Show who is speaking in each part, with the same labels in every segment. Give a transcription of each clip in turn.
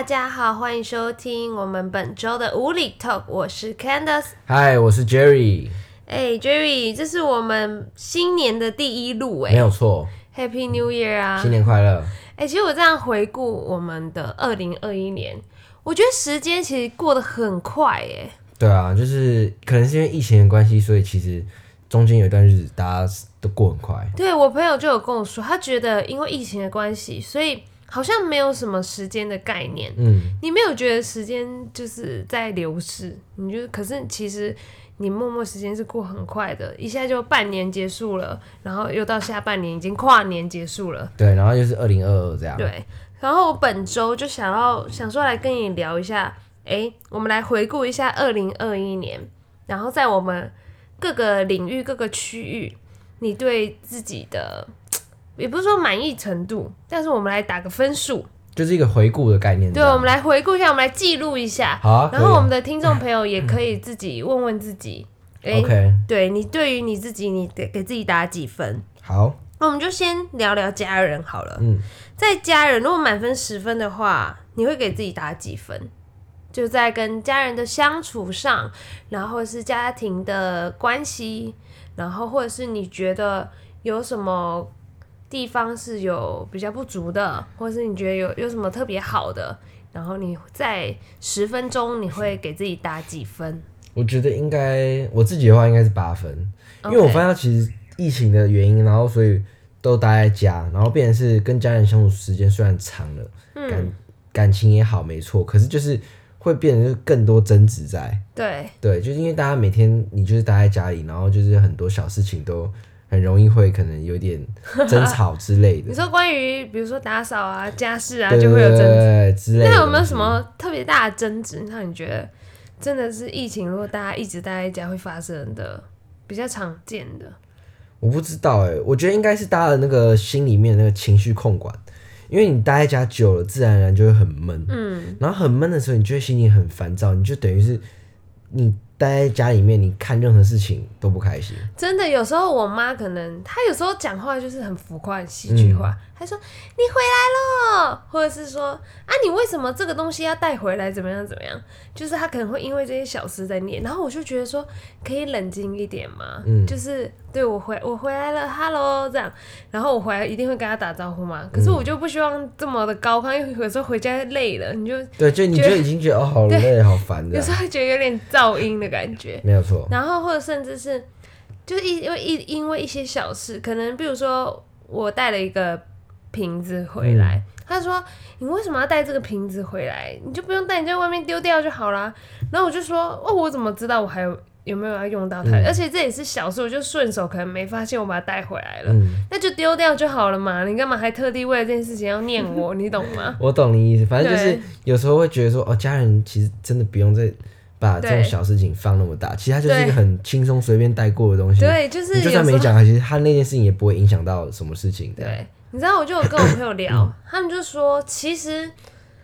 Speaker 1: 大家好，欢迎收听我们本周的无理 Talk，我是 Candice。
Speaker 2: 嗨，我是 Jerry。
Speaker 1: 哎、j e r r y 这是我们新年的第一路哎、
Speaker 2: 没有错
Speaker 1: ，Happy New Year 啊！
Speaker 2: 新年快乐！
Speaker 1: 哎、其实我这样回顾我们的二零二一年，我觉得时间其实过得很快哎、
Speaker 2: 对啊，就是可能是因为疫情的关系，所以其实中间有一段日子大家都过很快。
Speaker 1: 对我朋友就有跟我说，他觉得因为疫情的关系，所以好像没有什么时间的概念。
Speaker 2: 嗯，
Speaker 1: 你没有觉得时间就是在流逝？你就可是其实你默默时间是过很快的，一下就半年结束了，然后又到下半年已经跨年结束了。
Speaker 2: 对，然后又是二零二二这样。
Speaker 1: 对，然后我本周就想要想说来跟你聊一下，诶，我们来回顾一下二零二一年，然后在我们各个领域、各个区域，你对自己的也不是说满意程度，但是我们来打个分数。
Speaker 2: 就是一个回顾的概念。
Speaker 1: 对，我们来回顾一下，我们来记录一下。
Speaker 2: 好啊。
Speaker 1: 然后我们
Speaker 2: 的
Speaker 1: 的听众朋友也可以自己问问自己，诶
Speaker 2: ，OK，
Speaker 1: 对你对于你自己，你给给自己打几分？
Speaker 2: 好，
Speaker 1: 那我们就先聊聊家人好了。
Speaker 2: 嗯，
Speaker 1: 在家人，如果满分十分的话，你会给自己打几分？就在跟家人的相处上，然后是家庭的关系，然后或者是你觉得有什么地方是有比较不足的，或者是你觉得有有什么特别好的，然后你在十分钟你会给自己打几分？
Speaker 2: 我觉得应该我自己的话应该是八分，因为我发现其实疫情的原因，然后所以都待在家，然后变成是跟家人相处时间虽然长了，感
Speaker 1: 嗯，
Speaker 2: 感情也好，没错，可是就是会变成更多争执在。
Speaker 1: 对，
Speaker 2: 对，就是因为大家每天你就是待在家里，然后就是很多小事情都很容易会可能有点 争吵之类的
Speaker 1: 你，说关于比如说打扫啊、家事啊，就会有争执。
Speaker 2: 之类的。
Speaker 1: 那有没有什？么特别大的争执？那你觉得真的是疫情，如果大家一直待在家会发生的比较常见的？
Speaker 2: 我不知道哎，我觉得应该是大家的那个心里面的那个情绪控管，因为你待在家久了，自然而然就会很闷，
Speaker 1: 嗯，
Speaker 2: 然后很闷的时候，你就会心里很烦躁，你就等于是你待在家里面，你看任何事情都不开心。
Speaker 1: 真的，有时候我妈可能她有时候讲话就是很浮夸、很戏剧化，她说你回来了，或者是说啊你为什么这个东西要带回来，怎么样？怎么样？就是她可能会因为这些小事在念，然后我就觉得说可以冷静一点嘛，
Speaker 2: 嗯。
Speaker 1: 就是对我回我回来了，hello 这样，然后我回来一定会跟她打招呼嘛，可是我就不希望这么的高亢，因为有时候回家累了，你就
Speaker 2: 对，就你就已经觉得哦，好累，好烦的。
Speaker 1: 有时候会觉得有点噪音的感觉。
Speaker 2: 没有错，
Speaker 1: 然后或者甚至是就是一因为一因为一些小事，可能比如说我带了一个瓶子回来，
Speaker 2: 嗯
Speaker 1: 他说你为什么要带这个瓶子回来？你就不用带，你在外面丢掉就好啦。然后我就说哦，我怎么知道我还有有没有要用到它？
Speaker 2: 嗯
Speaker 1: 而且这也是小事，我就顺手可能没发现我把它带回来了。
Speaker 2: 嗯，
Speaker 1: 那就丢掉就好了嘛，你干嘛还特地为了这件事情要念我？你懂吗？
Speaker 2: 我懂你意思，反正就是有时候会觉得说，哦，家人其实真的不用再把这种小事情放那么大，其实它就是一个很轻松随便带过的东西。
Speaker 1: 对，就是
Speaker 2: 就算没讲，其实他那件事情也不会影响到什么事情的。
Speaker 1: 对，你知道，我就有跟我朋友聊，他们就说，其实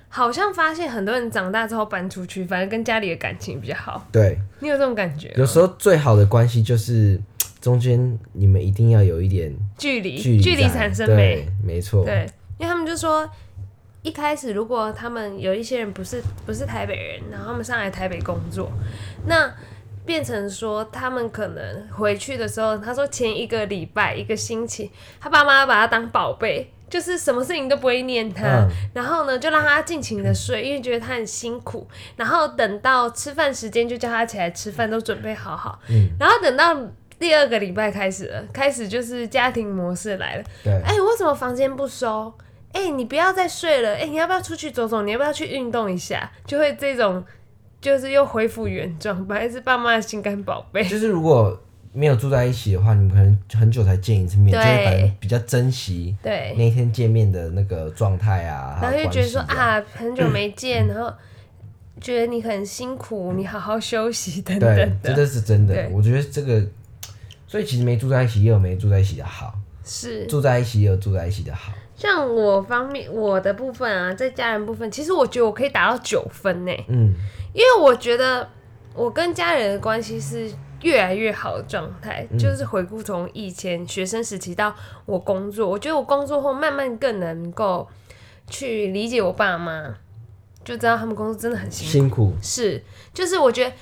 Speaker 1: 好像发现很多人长大之后搬出去，反而跟家里的感情比较好。
Speaker 2: 对，
Speaker 1: 你有这种感觉？
Speaker 2: 有时候最好的关系就是 中间你们一定要有一点
Speaker 1: 距离，
Speaker 2: 距离
Speaker 1: 产生美。
Speaker 2: 没错。
Speaker 1: 对，因为他们就说，一开始如果他们有一些人不是不是台北人，然后他们上来台北工作，那变成说他们可能回去的时候，他说前一个礼拜一个星期，他爸妈把他当宝贝。就是什么事情都不会念他，
Speaker 2: 嗯
Speaker 1: 然后呢，就让他尽情的睡，因为觉得他很辛苦。然后等到吃饭时间，就叫他起来吃饭，都准备好好。
Speaker 2: 嗯
Speaker 1: 然后等到第二个礼拜开始了，开始就是家庭模式来了。
Speaker 2: 对，
Speaker 1: 哎、为什么房间不收？哎、你不要再睡了。哎、你要不要出去走走？你要不要去运动一下？就会这种，就是又恢复原状，本来是爸妈的心肝宝贝。
Speaker 2: 就是如果没有住在一起的话，你们可能很久才见一次面，就
Speaker 1: 对
Speaker 2: 会比较珍惜
Speaker 1: 对，
Speaker 2: 那一天见面的那个状态啊，
Speaker 1: 然后就觉得说啊，很久没见，然后觉得你很辛苦，你好好休息等
Speaker 2: 对
Speaker 1: 等，
Speaker 2: 这
Speaker 1: 的。
Speaker 2: 个是真的。我觉得这个，所以其实没住在一起也有没住在一起的好，
Speaker 1: 是，
Speaker 2: 住在一起也有住在一起的好。
Speaker 1: 像我方面，我的部分啊，在家人部分，其实我觉得我可以达到九分呢，
Speaker 2: 嗯，
Speaker 1: 因为我觉得我跟家人的关系是越来越好的状态。就是回顾从以前学生时期到我工作，我觉得我工作后慢慢更能够去理解我爸妈。就知道他们工作真的很辛苦。
Speaker 2: 辛苦，
Speaker 1: 是，就是我觉得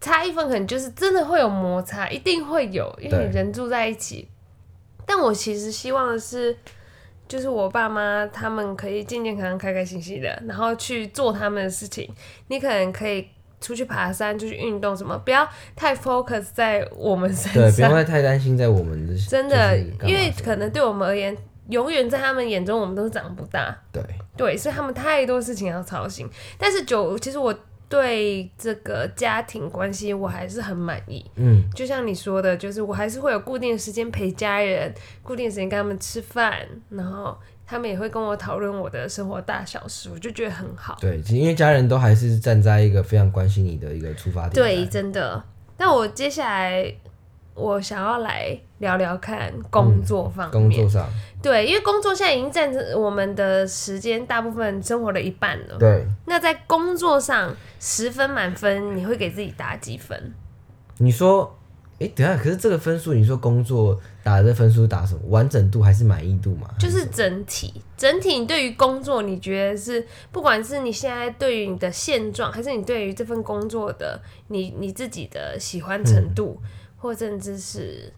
Speaker 1: 差一分可能就是真的会有摩擦，一定会有，因为你人住在一起。但我其实希望的是，就是我爸妈他们可以健健康康、开开心心的，然后去做他们的事情。你可能可以出去爬山、出去运动什么，不要太 focus 在我们身上
Speaker 2: 对，不用
Speaker 1: 上。
Speaker 2: 再太担心在我们的
Speaker 1: 真的因为可能对我们而言，永远在他们眼中我们都是长不大。
Speaker 2: 对，
Speaker 1: 对，所以他们太多事情要操心。但是九，其实我对这个家庭关系我还是很满意。
Speaker 2: 嗯，
Speaker 1: 就像你说的，就是我还是会有固定的时间陪家人，固定的时间跟他们吃饭，然后他们也会跟我讨论我的生活大小事，我就觉得很好。
Speaker 2: 对，因为家人都还是站在一个非常关心你的一个出发点。
Speaker 1: 对，，真的。那我接下来我想要来聊聊看工作方面。
Speaker 2: 工作上，
Speaker 1: 对，因为工作现在已经占着我们的时间大部分生活的一半了。
Speaker 2: 对，
Speaker 1: 那在工作上十分满分，你会给自己打几分？
Speaker 2: 你说，哎、等下，可是这个分数，你说工作打的这分数打什么？完整度还是满意度嘛？
Speaker 1: 就是整体，整体你对于工作，你觉得是不管是你现在对于你的现状，还是你对于这份工作的你你自己的喜欢程度，或甚至是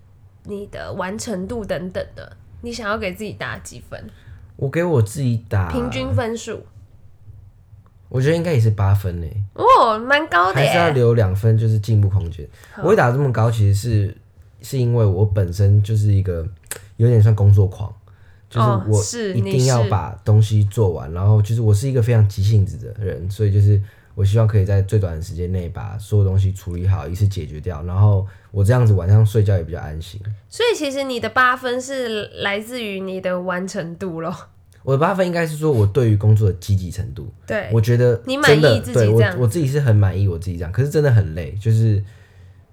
Speaker 1: 你的完成度等等的，你想要给自己打几分？
Speaker 2: 我给我自己打
Speaker 1: 平均，分数
Speaker 2: 我觉得应该也是八分呢，
Speaker 1: 哦，蛮高的
Speaker 2: 还是要。留两分，就是进步空间。我会打这么高，其实是是因为我本身就是一个有点像工作狂，就是
Speaker 1: 哦
Speaker 2: 我一定要
Speaker 1: 是
Speaker 2: 把东西做完，然后就是我是一个非常急性子的人，所以就是我希望可以在最短的时间内把所有东西处理好，一次解决掉，然后我这样子晚上睡觉也比较安心。
Speaker 1: 所以其实你的八分是来自于你的完成度咯。
Speaker 2: 我的八分应该是说我对于工作的积极程度，
Speaker 1: 对，
Speaker 2: 我觉得
Speaker 1: 你满意自己这样
Speaker 2: 我我自己是很满意我自己这样，可是真的很累，就是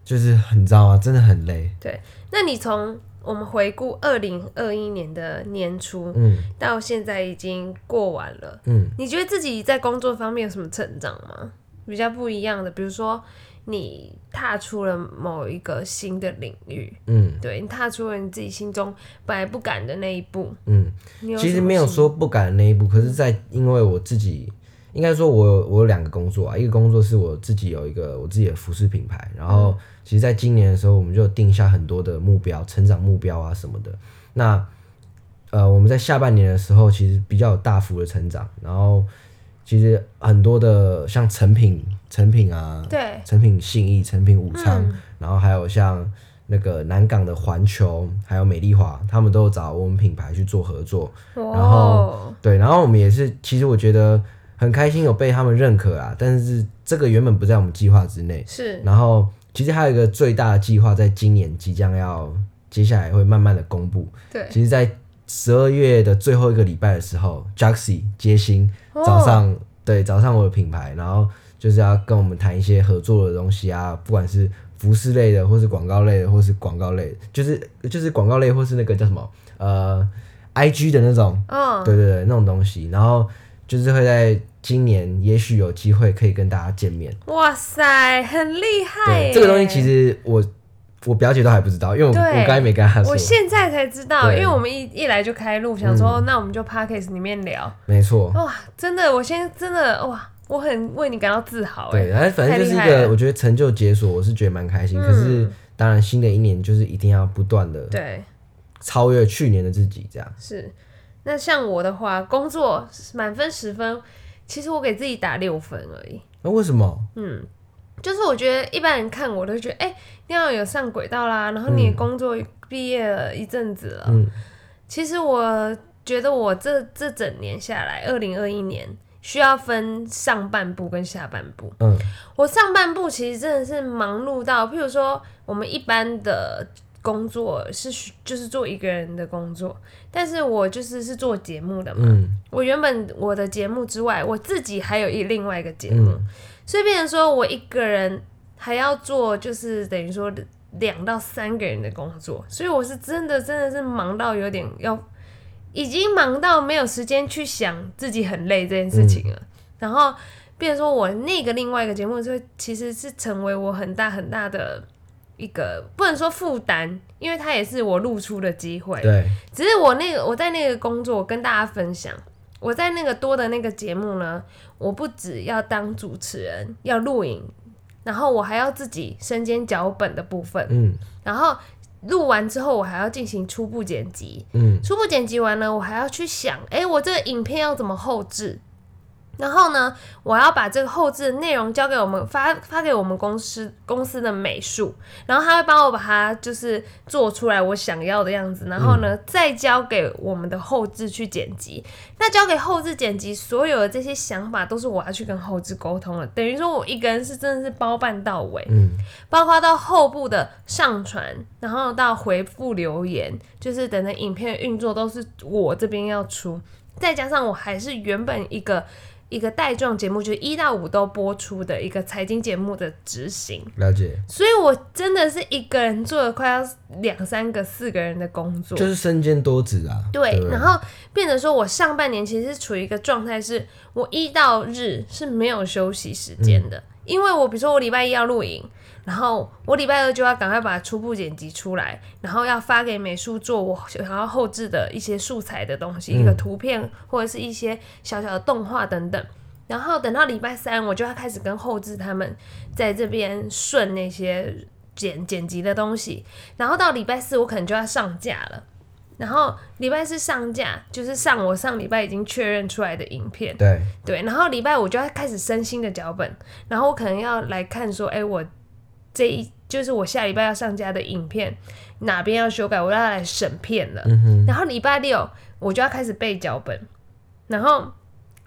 Speaker 2: 就是很糟啊，真的很累。
Speaker 1: 对那你从我们回顾二零二一年的年初，
Speaker 2: 嗯
Speaker 1: 到现在已经过完了，
Speaker 2: 嗯，
Speaker 1: 你觉得自己在工作方面有什么成长吗？比较不一样的，比如说你踏出了某一个新的领域，
Speaker 2: 嗯
Speaker 1: 对你踏出了你自己心中本来不敢的那一步。
Speaker 2: 嗯，其实没有说不敢的那一步，可是在因为我自己。应该说我有，我有两个工作啊，一个工作是我自己有一个我自己的服饰品牌，然后
Speaker 1: 嗯
Speaker 2: 其实在今年的时候，我们就定下很多的目标，成长目标啊什么的。那呃，我们在下半年的时候，其实比较有大幅的成长，然后其实很多的像成品、成品啊，
Speaker 1: 对，
Speaker 2: 成品信义、成品武昌，
Speaker 1: 嗯
Speaker 2: 然后还有像那个南港的环球，还有美丽华，他们都有找我们品牌去做合作。然
Speaker 1: 后，
Speaker 2: 对，然后我们也是，其实我觉得很开心有被他们认可啊，但是这个原本不在我们计划之内。
Speaker 1: 是
Speaker 2: 然后其实还有一个最大的计划，在今年即将要接下来会慢慢的公布。
Speaker 1: 对，
Speaker 2: 其实，在十二月的最后一个礼拜的时候新
Speaker 1: 哦
Speaker 2: 早上、对早上我的品牌，然后就是要跟我们谈一些合作的东西啊，不管是服饰类的，或是广告类的，或是广告类，就是就是广告类，或是那个叫什么呃 IG 的那种，
Speaker 1: 嗯，
Speaker 2: 对对对，那种东西，然后就是会在今年也许有机会可以跟大家见面。
Speaker 1: 哇塞，很厉害
Speaker 2: 这个东西其实我我表姐都还不知道，因为我我
Speaker 1: 对
Speaker 2: 刚才没跟她说
Speaker 1: 我。现在才知道，因为我们一一来就开录，想说、那我们就 podcast 里面聊。
Speaker 2: 没错，
Speaker 1: 哇，真的，我现在真的哇，我很为你感到自豪哎。
Speaker 2: 对，然后反正就是一个我觉得成就解锁，我是觉得蛮开心。
Speaker 1: 嗯
Speaker 2: 可是当然，新的一年就是一定要不断的
Speaker 1: 对，
Speaker 2: 超越去年的自己，这样。
Speaker 1: 是。那像我的话，工作满分十分，其实我给自己打六分而已。
Speaker 2: 那为什么？
Speaker 1: 嗯，就是我觉得一般人看我都觉得，哎、你好像有上轨道啦，然后你也工作毕业了一阵子了。
Speaker 2: 嗯
Speaker 1: 其实我觉得我这这整年下来，二零二一年需要分上半部跟下半部。
Speaker 2: 嗯
Speaker 1: 我上半部其实真的是忙碌到，譬如说我们一般的工作是就是做一个人的工作，但是我就是是做节目的嘛。
Speaker 2: 嗯
Speaker 1: 我原本我的节目之外，我自己还有一另外一个节目，
Speaker 2: 嗯
Speaker 1: 所以变成说我一个人还要做，就是等于说两到三个人的工作，所以我是真的真的是忙到有点要，已经忙到没有时间去想自己很累这件事情了。然后变成说我那个另外一个节目，就其实是成为我很大很大的一个不能说负担，因为它也是我露出的机会。
Speaker 2: 对，
Speaker 1: 只是我那个我在那个工作，我跟大家分享，我在那个多的那个节目呢，我不只要当主持人，要录影，然后我还要自己身兼脚本的部分，
Speaker 2: 嗯
Speaker 1: 然后录完之后，我还要进行初步剪辑，
Speaker 2: 嗯
Speaker 1: 初步剪辑完了，我还要去想，哎，我这个影片要怎么后置？然后呢，我要把这个后置的内容交给我们发发给我们公司公司的美术，然后他会帮我把它就是做出来我想要的样子，然后呢、再交给我们的后置去剪辑。那交给后置剪辑，所有的这些想法都是我要去跟后置沟通的，等于说我一个人是真的是包办到尾。
Speaker 2: 嗯，
Speaker 1: 包括到后部的上传，然后到回复留言，就是等等影片的运作都是我这边要出，再加上我还是原本一个一个带状节目，就是一到五都播出的一个财经节目的执行，
Speaker 2: 了解，
Speaker 1: 所以我真的是一个人做了快要两三个、四个人的工作，
Speaker 2: 就是身兼多职啊。
Speaker 1: 对，
Speaker 2: 不
Speaker 1: 然后变得说，我上半年其实是处于一个状态，是我一到日是没有休息时间的，因为我比如说我礼拜一要录影，然后我礼拜二就要赶快把初步剪辑出来，然后要发给美术做我想要后置的一些素材的东西，一个图片或者是一些小小的动画等等。然后等到礼拜三，我就要开始跟后置他们在这边顺那些剪剪辑的东西，然后到礼拜四我可能就要上架了。然后礼拜四上架，就是上我上礼拜已经确认出来的影片，
Speaker 2: 对，
Speaker 1: 对。然后礼拜五就要开始升新的脚本，然后我可能要来看说，哎，我这一就是我下礼拜要上架的影片哪边要修改，我要来审片了。
Speaker 2: 嗯，
Speaker 1: 然后礼拜六我就要开始背脚本，然后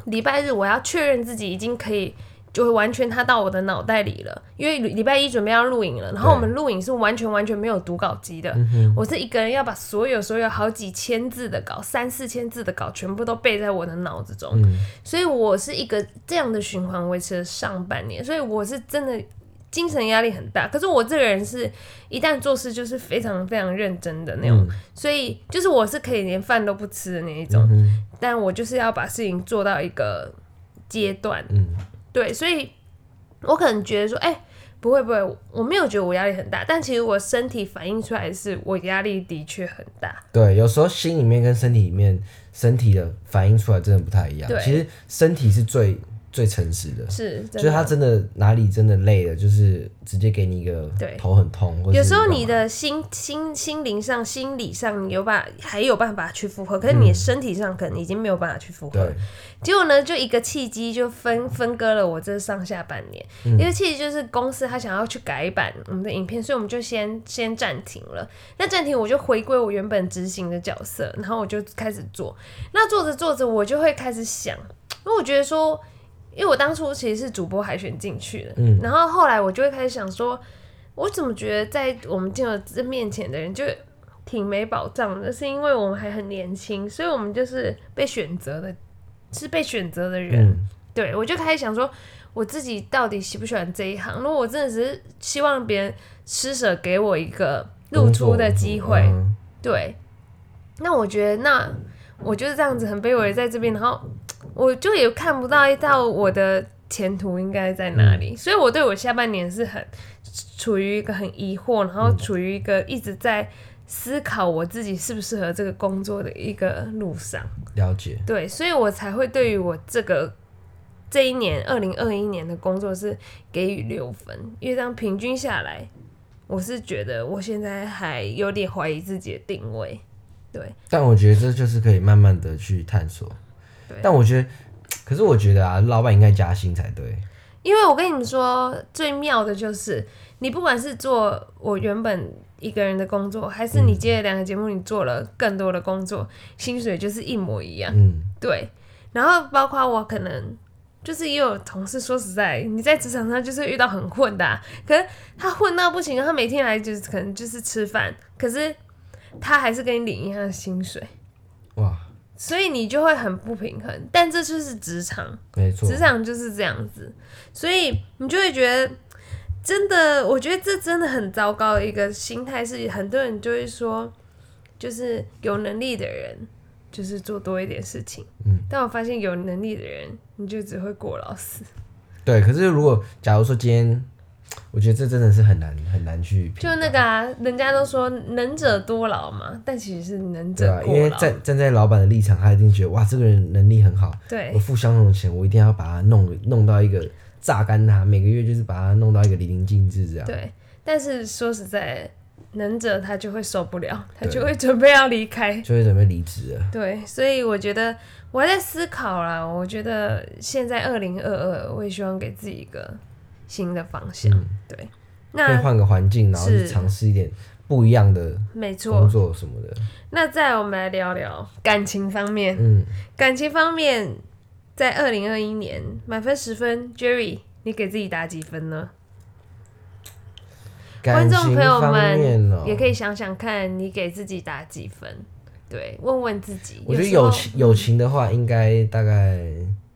Speaker 1: 礼拜日我要确认自己已经可以，就会完全它到我的脑袋里了。因为礼礼拜一准备要录影了，然后我们录影是完全完全没有读稿机的，我是一个人要把所有所有好几千字的稿、三四千字的稿全部都背在我的脑子中，
Speaker 2: 嗯
Speaker 1: 所以我是一个这样的循环维持了上半年，所以我是真的。精神压力很大，可是我这个人是一旦做事就是非常非常认真的那种，所以就是我是可以连饭都不吃的那一种，
Speaker 2: 嗯
Speaker 1: 但我就是要把事情做到一个阶段，
Speaker 2: 嗯，
Speaker 1: 对，所以我可能觉得说，哎、不会不会，我没有觉得我压力很大，但其实我身体反映出来的是我压力的确很大，
Speaker 2: 对，有时候心里面跟身体里面身体的反应出来真的不太一样。
Speaker 1: 对。
Speaker 2: 其实身体是最最诚实的，
Speaker 1: 是，
Speaker 2: 就是他。真的哪里真的累了，就是直接给你一个
Speaker 1: 对
Speaker 2: 头很痛，或者
Speaker 1: 有时候你的心心心灵上、心理上，你有把还有办法去负荷，可是你的身体上可能已经没有办法去负荷。
Speaker 2: 对，
Speaker 1: 结果呢，就一个契机就分分割了我这上下半年。
Speaker 2: 嗯
Speaker 1: 一个契机就是公司他想要去改版我们的影片，所以我们就先先暂停了。那暂停我就回归我原本执行的角色，然后我就开始做。那做着做着，我就会开始想，因为我觉得说，因为我当初其实是主播海选进去的，
Speaker 2: 嗯
Speaker 1: 然后后来我就会开始想说，我怎么觉得在我们镜头这面前的人就。挺没保障的，是因为我们还很年轻，所以我们就是被选择的，是被选择的人。
Speaker 2: 嗯，
Speaker 1: 对我就开始想说，我自己到底喜不喜欢这一行？如果我真的只是希望别人施舍给我一个露出的机会，
Speaker 2: 嗯
Speaker 1: 对，那我觉得那我就是这样子很卑微在这边，然后我就也看不到一道我的前途应该在哪里，所以我对我下半年是很处于一个很疑惑，然后处于一个一直在思考我自己适不适合这个工作的一个路上。
Speaker 2: 了解，
Speaker 1: 对，所以我才会对于我这个这一年二零二一年的工作是给予六分，因为这样平均下来，我是觉得我现在还有点怀疑自己的定位。对，
Speaker 2: 但我觉得这就是可以慢慢的去探索
Speaker 1: 对。
Speaker 2: 但我觉得，可是我觉得啊，老板应该加薪才对。
Speaker 1: 因为我跟你们说，最妙的就是你不管是做我原本一个人的工作，还是你接了两个节目，你做了更多的工作，薪水就是一模一样。
Speaker 2: 嗯，
Speaker 1: 对，然后包括我可能就是也有同事，说实在，你在职场上就是遇到很混的、啊，可是他混到不行，他每天来就是可能就是吃饭，可是他还是跟你领一样的薪水，
Speaker 2: 哇，
Speaker 1: 所以你就会很不平衡。但这就是职场，
Speaker 2: 没错
Speaker 1: 职，场就是这样子，所以你就会觉得。真的，我觉得这真的很糟糕的一个心态，是很多人就会说，就是有能力的人，就是做多一点事情。
Speaker 2: 嗯，
Speaker 1: 但我发现有能力的人，你就只会过劳死。
Speaker 2: 对。可是如果假如说今天我觉得这真的是很难很难去
Speaker 1: 就那个啊，人家都说能者多劳嘛，但其实是能者过劳。
Speaker 2: 因为站站在老板的立场，他一定觉得哇，这个人能力很好，
Speaker 1: 对
Speaker 2: 我付相同的钱，我一定要把他弄弄到一个榨干他，每个月就是把他弄到一个淋漓尽致这样。
Speaker 1: 对，但是说实在，能者他就会受不了，他就会准备要离开。
Speaker 2: 就会准备离职了。
Speaker 1: 对，所以我觉得我还在思考啦。我觉得现在二零二二，我也希望给自己一个新的方向。
Speaker 2: 嗯
Speaker 1: 对，
Speaker 2: 可以
Speaker 1: 那
Speaker 2: 换个环境，然后去尝试一点不一样的
Speaker 1: 没错工。
Speaker 2: 作什么的。
Speaker 1: 那再我们来聊聊感情方面。
Speaker 2: 嗯，
Speaker 1: 感情方面，在二零二一年满分十分，Jerry，你给自己打几分呢？观众朋友们
Speaker 2: 哦，
Speaker 1: 也可以想想看，你给自己打几分？对，问问自己。
Speaker 2: 我觉得友情友情的话，应该大概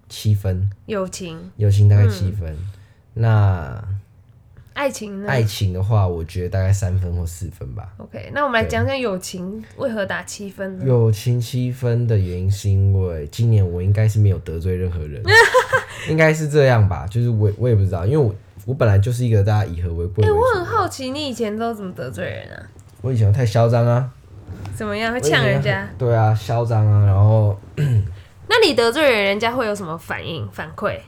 Speaker 2: 七分，
Speaker 1: 友情、
Speaker 2: 友情大概
Speaker 1: 嗯
Speaker 2: 七分。那
Speaker 1: 爱情呢
Speaker 2: 爱情的话，我觉得大概三分或四分吧。
Speaker 1: ？OK，那我们来讲讲友情为何打七分呢？
Speaker 2: 友情七分的原因是因为今年我应该是没有得罪任何人，应该是这样吧？就是我我也不知道，因为我我本来就是一个大家以和为贵
Speaker 1: 哎、我很。好奇，你以前都怎么得罪人啊？
Speaker 2: 我以前太嚣张啊，
Speaker 1: 怎么样会呛人家？
Speaker 2: 对啊，嚣张啊，然后
Speaker 1: 那你得罪人，人家会有什么反应反馈？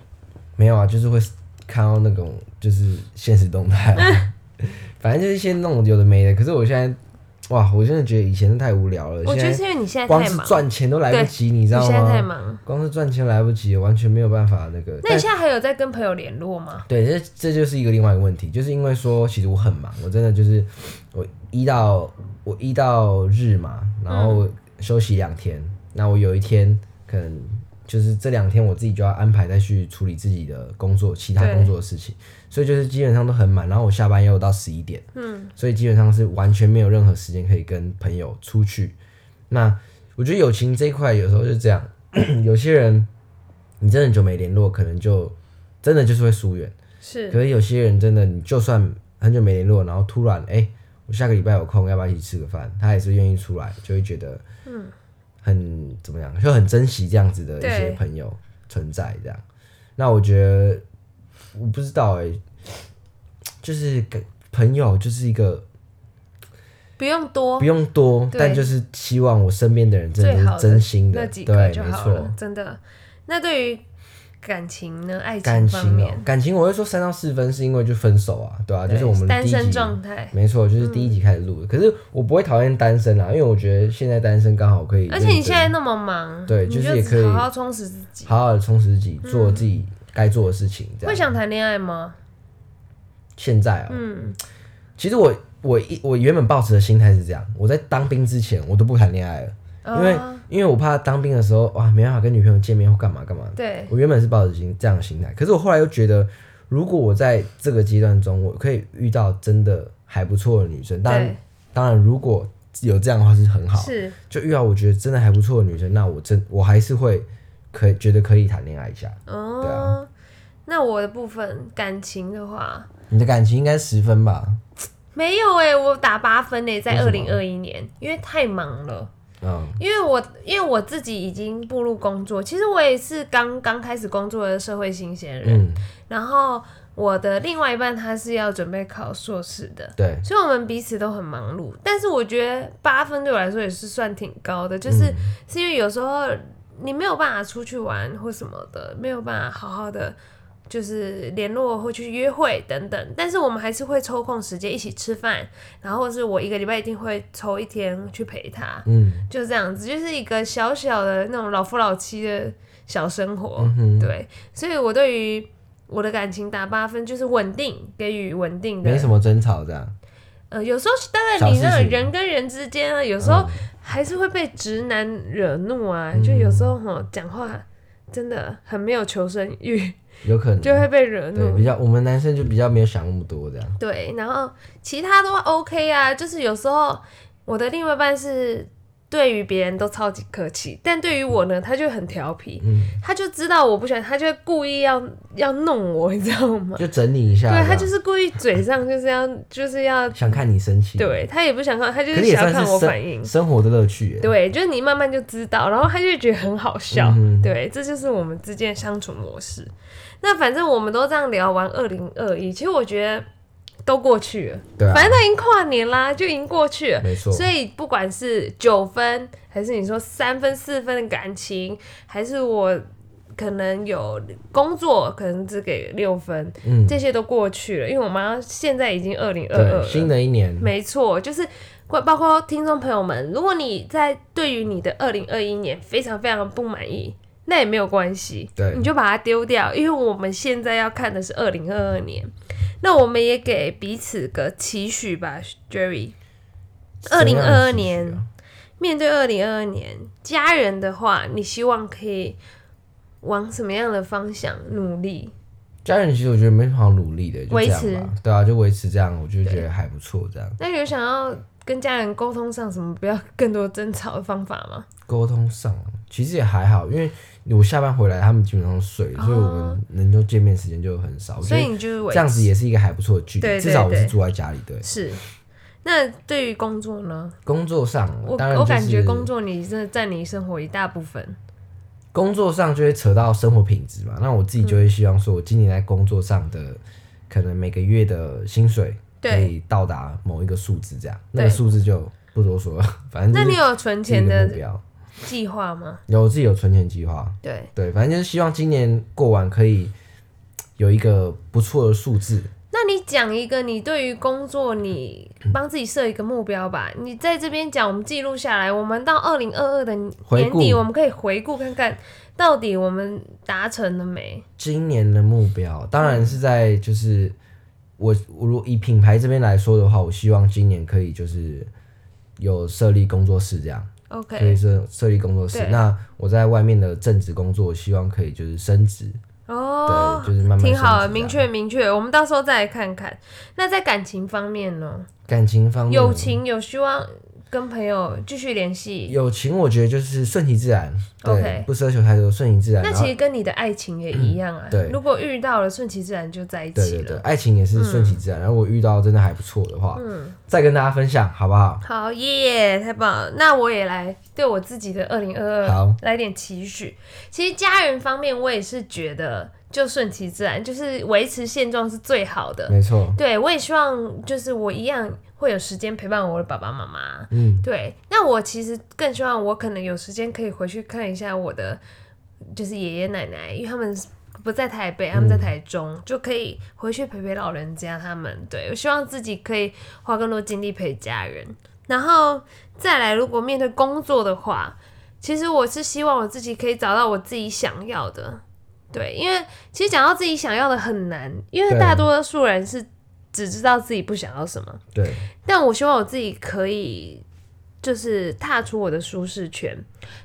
Speaker 2: 没有啊，就是会看到那种就是现实动态、啊，反正就是一些那种有的没的。可是我现在，哇，我真的觉得以前太无聊了，
Speaker 1: 我觉得是因为你现在
Speaker 2: 光是
Speaker 1: 太忙，
Speaker 2: 赚钱都来不及，你知道
Speaker 1: 吗现在太
Speaker 2: 吗？
Speaker 1: 忙。
Speaker 2: 光是赚钱来不及，完全没有办法那个。
Speaker 1: 那你现在还有在跟朋友联络吗？
Speaker 2: 对，这这就是一个另外一个问题，就是因为说，其实我很忙，我真的就是我一到我一到日嘛，然后休息两天，那我有一天可能就是这两天我自己就要安排再去处理自己的工作，其他工作的事情，所以就是基本上都很满，然后我下班又到十一点，
Speaker 1: 嗯，
Speaker 2: 所以基本上是完全没有任何时间可以跟朋友出去。那我觉得友情这一块有时候就这样，有些人你真的很久没联络，可能就真的就是会疏远。
Speaker 1: 是
Speaker 2: 可是有些人真的，你就算很久没联络，然后突然哎、我下个礼拜有空，要不要一起吃个饭？他也是愿意出来，就会觉得嗯，很怎么样，就很珍惜这样子的一些朋友存在这样。那我觉得我不知道哎、就是跟朋友就是一个
Speaker 1: 不用多
Speaker 2: 不，用多，但就是希望我身边的人真的是真心的，对，没错，。
Speaker 1: 真的。那对于感情呢？爱
Speaker 2: 感情
Speaker 1: 方面，，
Speaker 2: 感情我会说三到四分，是因为就分手啊，对啊，就是我们
Speaker 1: 单身
Speaker 2: 第一集
Speaker 1: 状态，
Speaker 2: 没错，就是第一集开始录的。可是我不会讨厌单身啊，因为我觉得现在单身刚好可以认真，
Speaker 1: 而且你现在那么忙，
Speaker 2: 对就是也可以
Speaker 1: 好好充实自己。
Speaker 2: 好好的充实自己，做自己该做的事情。这样，
Speaker 1: 会想谈恋爱吗？
Speaker 2: 现在啊、
Speaker 1: 嗯，
Speaker 2: 其实我我一我原本抱持的心态是这样，我在当兵之前我都不谈恋爱了，因为、
Speaker 1: 哦
Speaker 2: 因为我怕当兵的时候哇没办法跟女朋友见面或干嘛干嘛。
Speaker 1: 对，
Speaker 2: 我原本是抱着心这样的心态，可是我后来又觉得，如果我在这个阶段中，我可以遇到真的还不错的女生，当然
Speaker 1: 对，
Speaker 2: 当然如果有这样的话是很好，
Speaker 1: 是
Speaker 2: 就遇到我觉得真的还不错的女生，那我真我还是会可以觉得可以谈恋爱一下。
Speaker 1: 哦。
Speaker 2: 对啊
Speaker 1: 那我的部分感情的话，
Speaker 2: 你的感情应该十分吧？
Speaker 1: 没有哎、我打八分哎、在二零二一年，因为太忙了。
Speaker 2: 嗯，
Speaker 1: 因为我因为我自己已经步入工作，其实我也是刚刚开始工作的社会新鲜人。
Speaker 2: 嗯，
Speaker 1: 然后我的另外一半他是要准备考硕士的，
Speaker 2: 对，
Speaker 1: 所以我们彼此都很忙碌。但是我觉得八分对我来说也是算挺高的，就是、是因为有时候你没有办法出去玩或什么的，没有办法好好的。就是联络或去约会等等，但是我们还是会抽空时间一起吃饭，然后是我一个礼拜一定会抽一天去陪他，
Speaker 2: 嗯，
Speaker 1: 就这样子，就是一个小小的那种老夫老妻的小生活，
Speaker 2: 嗯哼。
Speaker 1: 对，所以我对于我的感情打八分，就是稳定，给予稳定的，
Speaker 2: 没什么争吵这样。
Speaker 1: 呃，有时候当然你那
Speaker 2: 小事情。
Speaker 1: 种人跟人之间啊，有时候
Speaker 2: 嗯。
Speaker 1: 还是会被直男惹怒啊，就有时候哈讲话真的很没有求生欲，
Speaker 2: 有可能
Speaker 1: 就会被惹
Speaker 2: 对
Speaker 1: 怒
Speaker 2: 比。较我们男生就比较没有想那么多这样。
Speaker 1: 对，然后其他都 OK 啊，就是有时候我的另外一半是对于别人都超级客气，但对于我呢，他就很调皮，
Speaker 2: 嗯，
Speaker 1: 他就知道我不喜欢，他就故意要要弄我，你知道吗？
Speaker 2: 就整你一下。
Speaker 1: 对他就是故意嘴上就是要就是要，
Speaker 2: 想看你生气。，
Speaker 1: 对他也不想看，他就
Speaker 2: 是
Speaker 1: 想要看我反应。
Speaker 2: 生活的乐趣。
Speaker 1: 对，就是你慢慢就知道，然后他就会觉得很好笑。
Speaker 2: 嗯
Speaker 1: 对，这就是我们之间相处模式。那反正我们都这样聊完二零二一，其实我觉得都过去了，
Speaker 2: 对啊，
Speaker 1: 反正都已经跨年啦，就已经过去了。
Speaker 2: 没错，
Speaker 1: 所以不管是九分，还是你说三分、四分的感情，还是我可能有工作，可能只给六分，
Speaker 2: 嗯，
Speaker 1: 这些都过去了，因为我妈现在已经二零二二
Speaker 2: 对，新。的一年，
Speaker 1: 没错，就是包包括听众朋友们，如果你在对于你的二零二一年非常非常不满意，那也没有关系，
Speaker 2: 对
Speaker 1: 你就把它丢掉，因为我们现在要看的是二零二二年。那我们也给彼此个期许吧，Jerry。
Speaker 2: 什么样的
Speaker 1: 2022年
Speaker 2: 啊
Speaker 1: 面对二零二二年，家人的话，你希望可以往什么样的方向努力？
Speaker 2: 家人其实我觉得没什么好努力的，就这样
Speaker 1: 维持
Speaker 2: 吧，对啊，就维持这样，我就觉得还不错。这样
Speaker 1: 那有想要跟家人沟通上什么不要更多争吵的方法吗？
Speaker 2: 沟通上其实也还好，因为我下班回来他们基本上睡了，所以我们能够见面时间就很少。
Speaker 1: 所以你就是
Speaker 2: 这样子也是一个还不错的距离，至少我是住在家里。对，
Speaker 1: 是。那对于工作呢？
Speaker 2: 工作上
Speaker 1: 我
Speaker 2: 当然就
Speaker 1: 我感觉工作你真的占你生活一大部分。
Speaker 2: 工作上就会扯到生活品质嘛。那我自己就会希望说，我今年在工作上的可能每个月的薪水可，以到达某一个数字，这样那个数字就不多说了，反正就是
Speaker 1: 那你有存钱的
Speaker 2: 的目标。
Speaker 1: 计划吗？
Speaker 2: 有我自己有存钱计划，
Speaker 1: 对，
Speaker 2: 对，反正就是希望今年过完可以有一个不错的数字。
Speaker 1: 那你讲一个你对于工作你帮自己设一个目标吧。你在这边讲，我们记录下来，我们到二零二二的年底，我们可以回顾看看到底我们达成了没。
Speaker 2: 今年的目标当然是在就是我我如以品牌这边来说的话，我希望今年可以就是有设立工作室这样，可以
Speaker 1: OK，
Speaker 2: 设设立工作室。那我在外面的正职工作，希望可以就是升职，
Speaker 1: 哦
Speaker 2: 对，，就是慢慢
Speaker 1: 挺好的，明。确明确。我们到时候再来看看。那在感情方面呢？
Speaker 2: 感情方面，
Speaker 1: 友情有希望跟朋友继续联系，
Speaker 2: 友情，我觉得就是顺其自然，对
Speaker 1: OK
Speaker 2: 不奢求太多，顺其自然。
Speaker 1: 那其实跟你的爱情也一样啊。
Speaker 2: 对
Speaker 1: 如果遇到了，顺其自然就在一
Speaker 2: 对对对，
Speaker 1: 起了。
Speaker 2: 爱情也是顺其自然。然后我遇到真的还不错的话，
Speaker 1: 嗯，
Speaker 2: 再跟大家分享，好不好？
Speaker 1: 好耶，太棒了！那我也来对我自己的二零二
Speaker 2: 好
Speaker 1: 二来点期许。其实家人方面，我也是觉得就顺其自然，就是维持现状是最好的。
Speaker 2: 没错，
Speaker 1: 对，我也希望就是我一样会有时间陪伴我的爸爸妈妈。
Speaker 2: 嗯，
Speaker 1: 对，那我其实更希望我可能有时间可以回去看一下我的就是爷爷奶奶，因为他们不在台北，他们在台中，就可以回去陪陪老人家他们。对我希望自己可以花更多精力陪家人，然后再来，如果面对工作的话，其实我是希望我自己可以找到我自己想要的。对，因为其实讲到自己想要的很难，因为大多数人是只知道自己不想要什么。
Speaker 2: 对，
Speaker 1: 但我希望我自己可以，就是踏出我的舒适圈，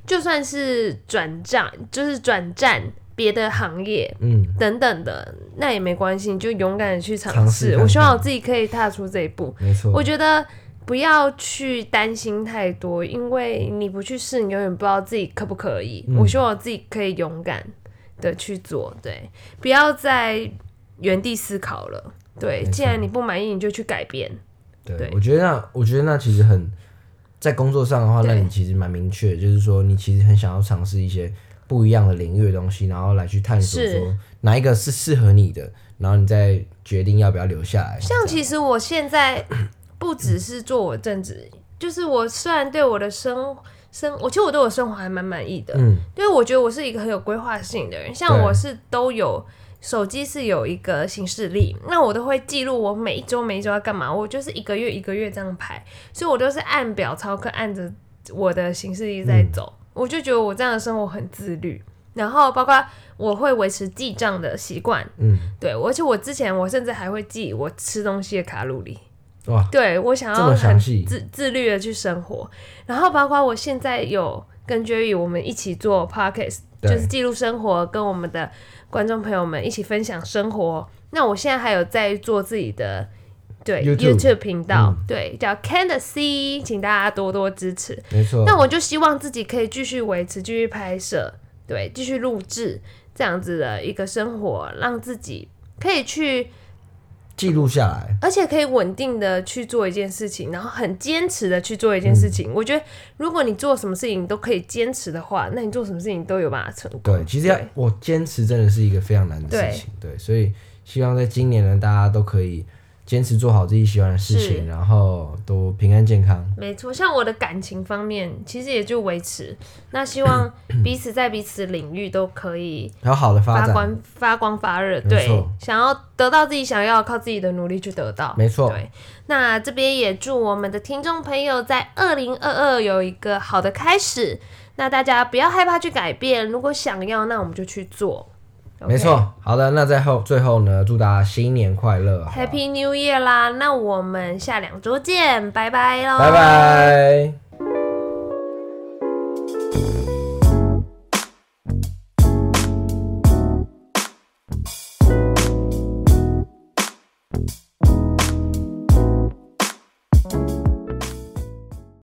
Speaker 1: 就算是转账，就是转战别的行业
Speaker 2: 嗯，
Speaker 1: 等等的，那也没关系，你就勇敢的去尝试。我希望我自己可以踏出这一步。
Speaker 2: 没错，
Speaker 1: 我觉得不要去担心太多，因为你不去试，你永远不知道自己可不可以。
Speaker 2: 嗯
Speaker 1: 我希望我自己可以勇敢的去做，对，不要在原地思考了。对，既然你不满意，你就去改变。
Speaker 2: 对
Speaker 1: 对，
Speaker 2: 我觉得那我觉得那其实很在工作上的话，那你其实蛮明确，就是说你其实很想要尝试一些不一样的领域的东西，然后来去探索说哪一个是适合你的，然后你再决定要不要留下来。
Speaker 1: 像其实我现在 不只是做我正职，就是我虽然对我的生生，我其实我对我生活还蛮满意的，
Speaker 2: 嗯，
Speaker 1: 因为我觉得我是一个很有规划性的人，像我是都有。手机是有一个行事历，那我都会记录我每一周每一周要干嘛，我就是一个月一个月这样排，所以我都是按表操课，按着我的行事历在走。我就觉得我这样的生活很自律，然后包括我会维持记账的习惯，
Speaker 2: 嗯，
Speaker 1: 对，而且我之前我甚至还会记我吃东西的卡路里。
Speaker 2: 哇，
Speaker 1: 对我想要很自自律的去生活，然后包括我现在有跟 Jerry 我们一起做 podcast，
Speaker 2: 对
Speaker 1: 就是记录生活，跟我们的观众朋友们一起分享生活。那我现在还有在做自己的对
Speaker 2: YouTube
Speaker 1: 频道，
Speaker 2: 嗯
Speaker 1: 对叫 Candace，请大家多多支持。
Speaker 2: 没错。
Speaker 1: 那我就希望自己可以继续维持、继续拍摄，对，继续录制这样子的一个生活，让自己可以去
Speaker 2: 记录下来，
Speaker 1: 而且可以稳定的去做一件事情，然后很坚持的去做一件事情。我觉得，如果你做什么事情都可以坚持的话，那你做什么事情都有办法成功。
Speaker 2: 对，其实要我坚持真的是一个非常难的事情，对，所以希望在今年呢，大家都可以坚持做好自己喜欢的事情，然后都平安健康。
Speaker 1: 没错，像我的感情方面，其实也就维持。那希望 彼此在彼此领域都可以
Speaker 2: 还有好的发展，
Speaker 1: 发光发光发热，对，想要得到自己想要，靠自己的努力去得到。
Speaker 2: 没错
Speaker 1: 对。那这边也祝我们的听众朋友在二零二二有一个好的开始。那大家不要害怕去改变，如果想要，那我们就去做。
Speaker 2: 没错。好的，那在后最后呢，祝大家新年快乐
Speaker 1: Happy New Year 啦！那我们下两周见，拜拜喽，
Speaker 2: 拜拜。